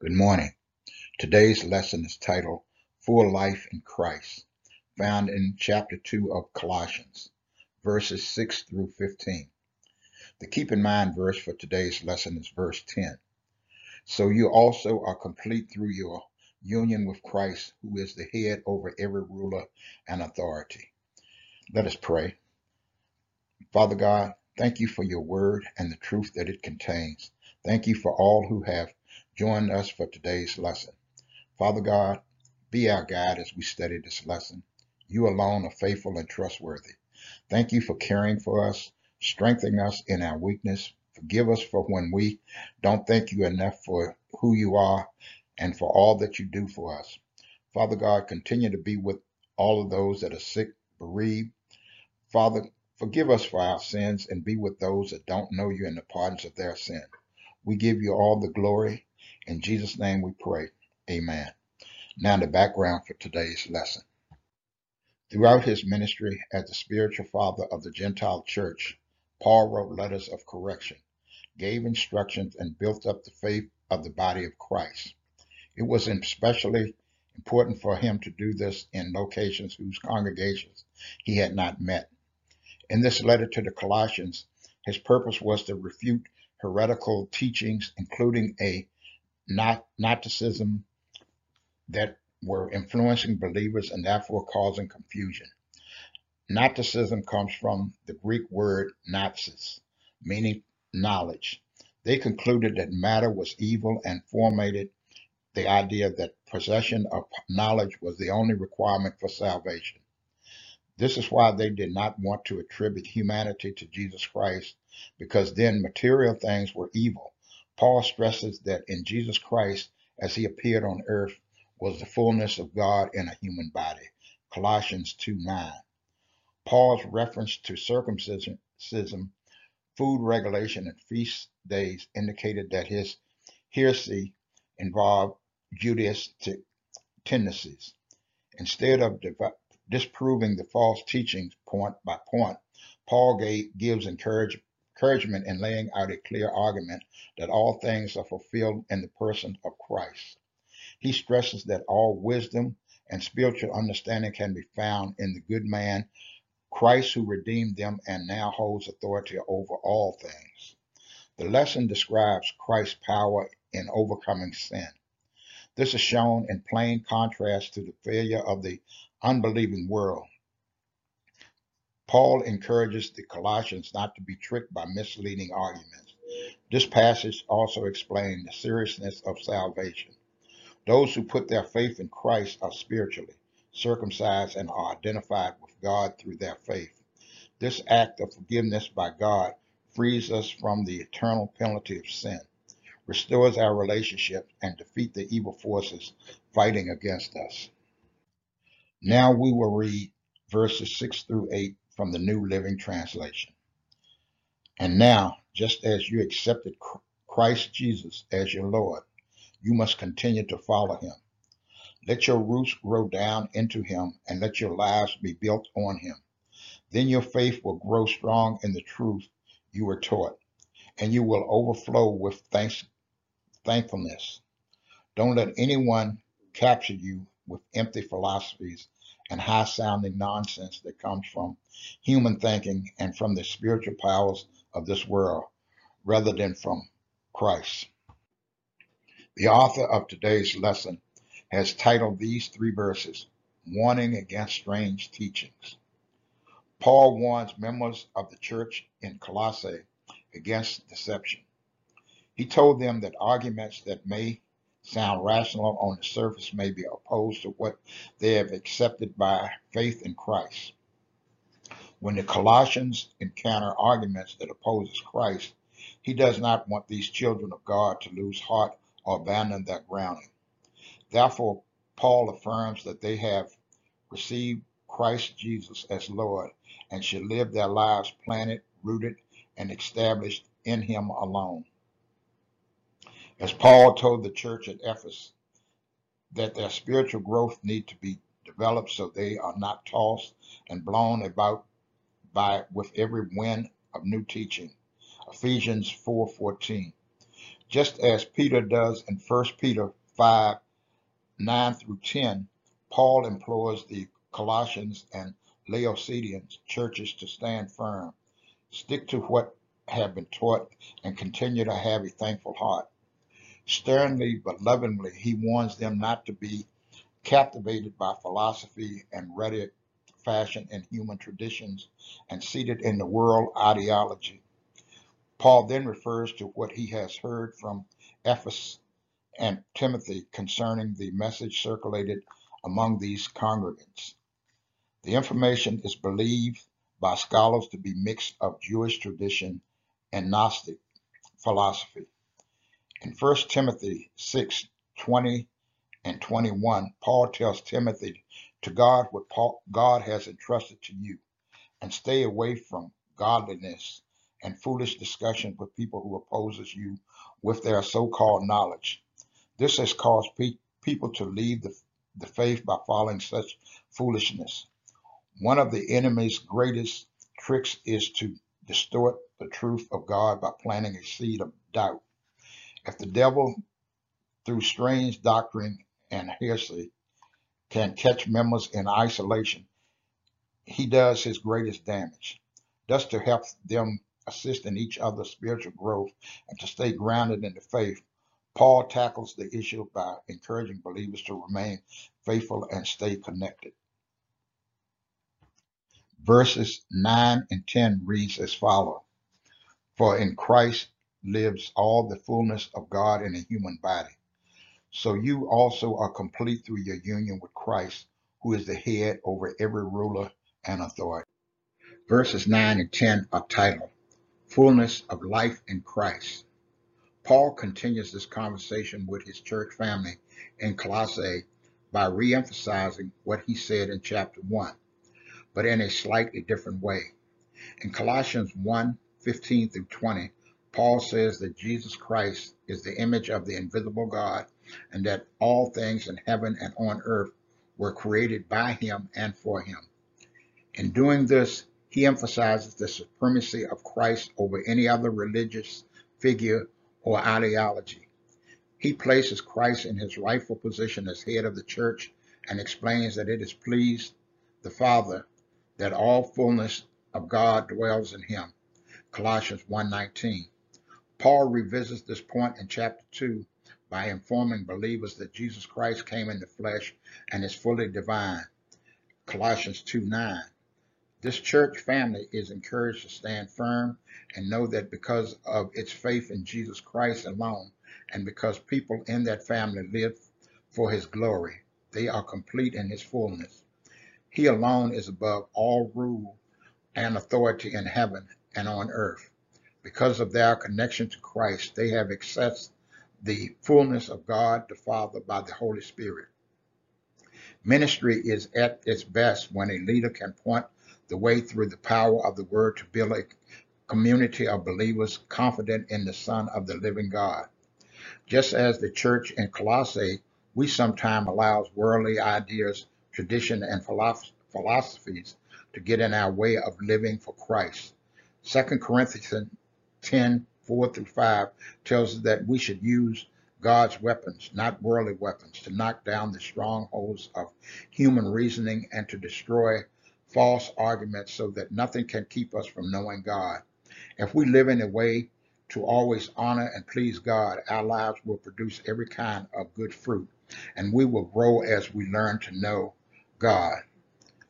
Good morning. Today's lesson is titled Full Life in Christ, found in chapter 2 of Colossians, verses 6 through 15. The keep in mind verse for today's lesson is verse 10. So you also are complete through your union with Christ, who is the head over every ruler and authority. Let us pray. Father God, thank you for your word and the truth that it contains. Thank you for all who have join us for today's lesson. Father God, be our guide as we study this lesson. You alone are faithful and trustworthy. Thank you for caring for us, strengthening us in our weakness. Forgive us for when we don't thank you enough for who you are and for all that you do for us. Father God, continue to be with all of those that are sick, bereaved. Father, forgive us for our sins and be with those that don't know you in the pardons of their sin. We give you all the glory in Jesus' name we pray. Amen. Now the background for today's lesson. Throughout his ministry as the spiritual father of the Gentile church, Paul wrote letters of correction, gave instructions, and built up the faith of the body of Christ. It was especially important for him to do this in locations whose congregations he had not met. In this letter to the Colossians, his purpose was to refute heretical teachings, including a Gnosticism that were influencing believers and therefore causing confusion. Gnosticism comes from the Greek word gnosis, meaning knowledge. They concluded that matter was evil and formulated the idea that possession of knowledge was the only requirement for salvation. This is why they did not want to attribute humanity to Jesus Christ, because then material things were evil Paul stresses that in Jesus Christ, as he appeared on earth, was the fullness of God in a human body. Colossians 2 9. Paul's reference to circumcision, food regulation, and feast days indicated that his heresy involved Judaistic tendencies. Instead of disproving the false teachings point by point, Paul gave, gives encouragement encouragement in laying out a clear argument that all things are fulfilled in the person of Christ. He stresses that all wisdom and spiritual understanding can be found in the good man, Christ who redeemed them and now holds authority over all things. The lesson describes Christ's power in overcoming sin. This is shown in plain contrast to the failure of the unbelieving world Paul encourages the Colossians not to be tricked by misleading arguments. This passage also explains the seriousness of salvation. Those who put their faith in Christ are spiritually circumcised and are identified with God through their faith. This act of forgiveness by God frees us from the eternal penalty of sin, restores our relationship, and defeat the evil forces fighting against us. Now we will read verses 6 through 8 from the New Living Translation. And now, just as you accepted Christ Jesus as your Lord, you must continue to follow him. Let your roots grow down into him and let your lives be built on him. Then your faith will grow strong in the truth you were taught, and you will overflow with thanks, thankfulness. Don't let anyone capture you with empty philosophies and high sounding nonsense that comes from human thinking and from the spiritual powers of this world rather than from Christ. The author of today's lesson has titled these three verses, Warning Against Strange Teachings. Paul warns members of the church in Colossae against deception. He told them that arguments that may sound rational on the surface may be opposed to what they have accepted by faith in Christ. When the Colossians encounter arguments that opposes Christ, he does not want these children of God to lose heart or abandon their grounding. Therefore, Paul affirms that they have received Christ Jesus as Lord and should live their lives planted, rooted, and established in him alone. As Paul told the church at Ephesus that their spiritual growth need to be developed so they are not tossed and blown about by with every wind of new teaching. Ephesians 4:14. Just as Peter does in 1 Peter 5 9 through 10, Paul implores the Colossians and Laodicean churches to stand firm, stick to what have been taught, and continue to have a thankful heart. Sternly but lovingly, he warns them not to be captivated by philosophy and rhetoric fashioned in human traditions and seated in the world ideology. Paul then refers to what he has heard from Epaphras and Timothy concerning the message circulated among these congregants. The information is believed by scholars to be mixed of Jewish tradition and Gnostic philosophy. In 1 Timothy 6 20 and 21, Paul tells Timothy to guard what Paul, God has entrusted to you and stay away from godliness and foolish discussion with people who opposes you with their so-called knowledge. This has caused pe people to leave the, the faith by following such foolishness. One of the enemy's greatest tricks is to distort the truth of God by planting a seed of doubt. If the devil, through strange doctrine and heresy, can catch members in isolation, he does his greatest damage. Thus, to help them assist in each other's spiritual growth and to stay grounded in the faith, Paul tackles the issue by encouraging believers to remain faithful and stay connected. Verses 9 and 10 reads as follows For in Christ lives all the fullness of God in a human body. So you also are complete through your union with Christ, who is the head over every ruler and authority. Verses 9 and 10 are titled Fullness of Life in Christ. Paul continues this conversation with his church family in Colossae by re-emphasizing what he said in chapter 1, but in a slightly different way. In Colossians 1, 15 through 20, Paul says that Jesus Christ is the image of the invisible God and that all things in heaven and on earth were created by him and for him. In doing this, he emphasizes the supremacy of Christ over any other religious figure or ideology. He places Christ in his rightful position as head of the church and explains that it has pleased the Father that all fullness of God dwells in him. Colossians 1.19. Paul revisits this point in chapter 2 by informing believers that Jesus Christ came in the flesh and is fully divine. Colossians 2 9. This church family is encouraged to stand firm and know that because of its faith in Jesus Christ alone, and because people in that family live for his glory, they are complete in his fullness. He alone is above all rule and authority in heaven and on earth. Because of their connection to Christ, they have accessed the fullness of God the Father by the Holy Spirit. Ministry is at its best when a leader can point the way through the power of the word to build a community of believers confident in the Son of the living God. Just as the church in Colossae, we sometimes allow worldly ideas, tradition, and philosophies to get in our way of living for Christ. 2 Corinthians 10, 4 through 5 tells us that we should use God's weapons, not worldly weapons, to knock down the strongholds of human reasoning and to destroy false arguments so that nothing can keep us from knowing God. If we live in a way to always honor and please God, our lives will produce every kind of good fruit, and we will grow as we learn to know God.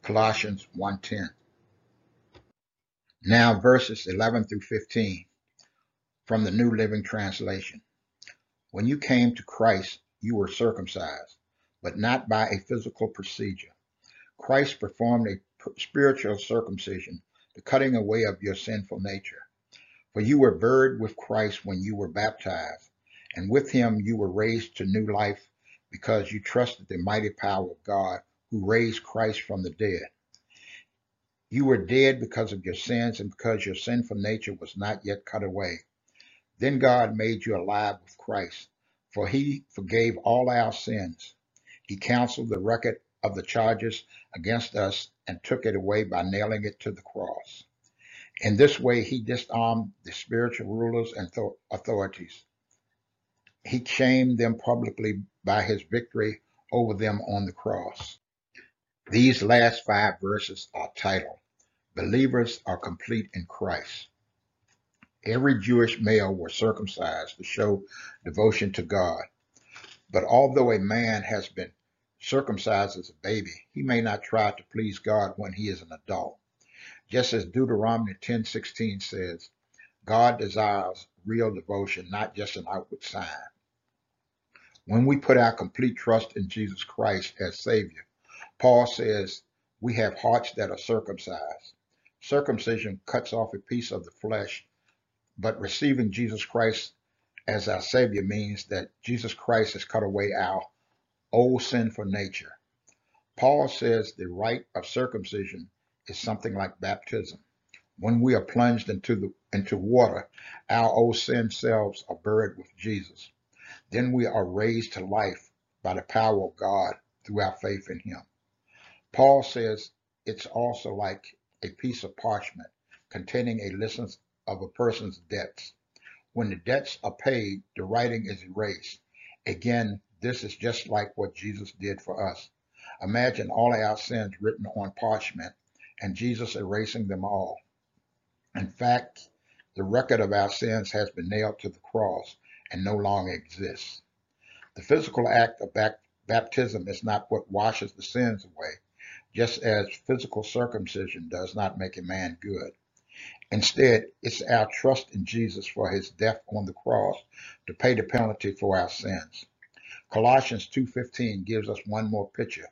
Colossians 1.10 Now verses 11 through 15 from the New Living Translation. When you came to Christ, you were circumcised, but not by a physical procedure. Christ performed a spiritual circumcision, the cutting away of your sinful nature. For you were buried with Christ when you were baptized, and with him you were raised to new life because you trusted the mighty power of God who raised Christ from the dead. You were dead because of your sins and because your sinful nature was not yet cut away. Then God made you alive with Christ, for he forgave all our sins. He canceled the record of the charges against us and took it away by nailing it to the cross. In this way, he disarmed the spiritual rulers and authorities. He shamed them publicly by his victory over them on the cross. These last five verses are titled, Believers are Complete in Christ. Every Jewish male was circumcised to show devotion to God. But although a man has been circumcised as a baby, he may not try to please God when he is an adult. Just as Deuteronomy 10:16 says, God desires real devotion, not just an outward sign. When we put our complete trust in Jesus Christ as Savior, Paul says we have hearts that are circumcised. Circumcision cuts off a piece of the flesh, but receiving Jesus Christ as our Savior means that Jesus Christ has cut away our old sinful nature. Paul says the rite of circumcision is something like baptism. When we are plunged into the into water, our old sin selves are buried with Jesus. Then we are raised to life by the power of God through our faith in him. Paul says it's also like a piece of parchment containing a list of a person's debts. When the debts are paid, the writing is erased. Again, this is just like what Jesus did for us. Imagine all our sins written on parchment and Jesus erasing them all. In fact, the record of our sins has been nailed to the cross and no longer exists. The physical act of baptism is not what washes the sins away, just as physical circumcision does not make a man good. Instead, it's our trust in Jesus for his death on the cross to pay the penalty for our sins. Colossians 2.15 gives us one more picture.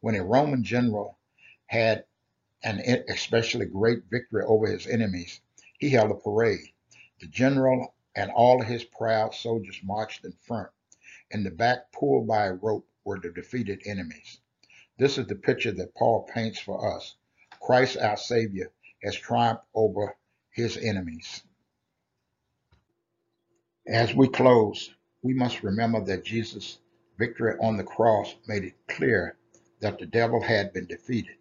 When a Roman general had an especially great victory over his enemies, he held a parade. The general and all his proud soldiers marched in front. In the back, pulled by a rope, were the defeated enemies. This is the picture that Paul paints for us. Christ, our Savior, has triumphed over his enemies. As we close, we must remember that Jesus' victory on the cross made it clear that the devil had been defeated.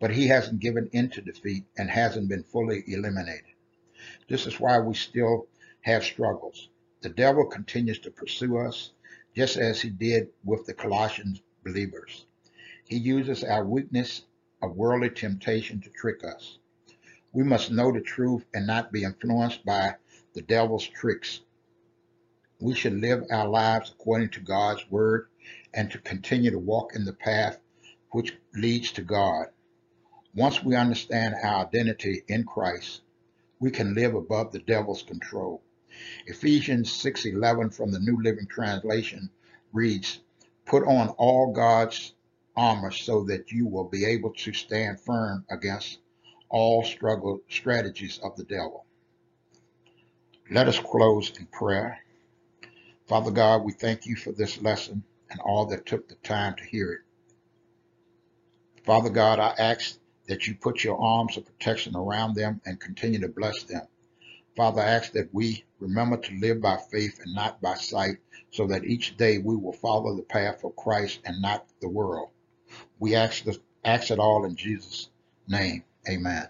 But he hasn't given in to defeat and hasn't been fully eliminated. This is why we still have struggles. The devil continues to pursue us, just as he did with the Colossians believers. He uses our weakness of worldly temptation to trick us. We must know the truth and not be influenced by the devil's tricks we should live our lives according to God's word and to continue to walk in the path which leads to God. Once we understand our identity in Christ, we can live above the devil's control. Ephesians 6:11 from the New Living Translation reads, "Put on all God's armor so that you will be able to stand firm against all struggle strategies of the devil." Let us close in prayer. Father God, we thank you for this lesson and all that took the time to hear it. Father God, I ask that you put your arms of protection around them and continue to bless them. Father, I ask that we remember to live by faith and not by sight, so that each day we will follow the path of Christ and not the world. We ask, this, ask it all in Jesus' name. Amen.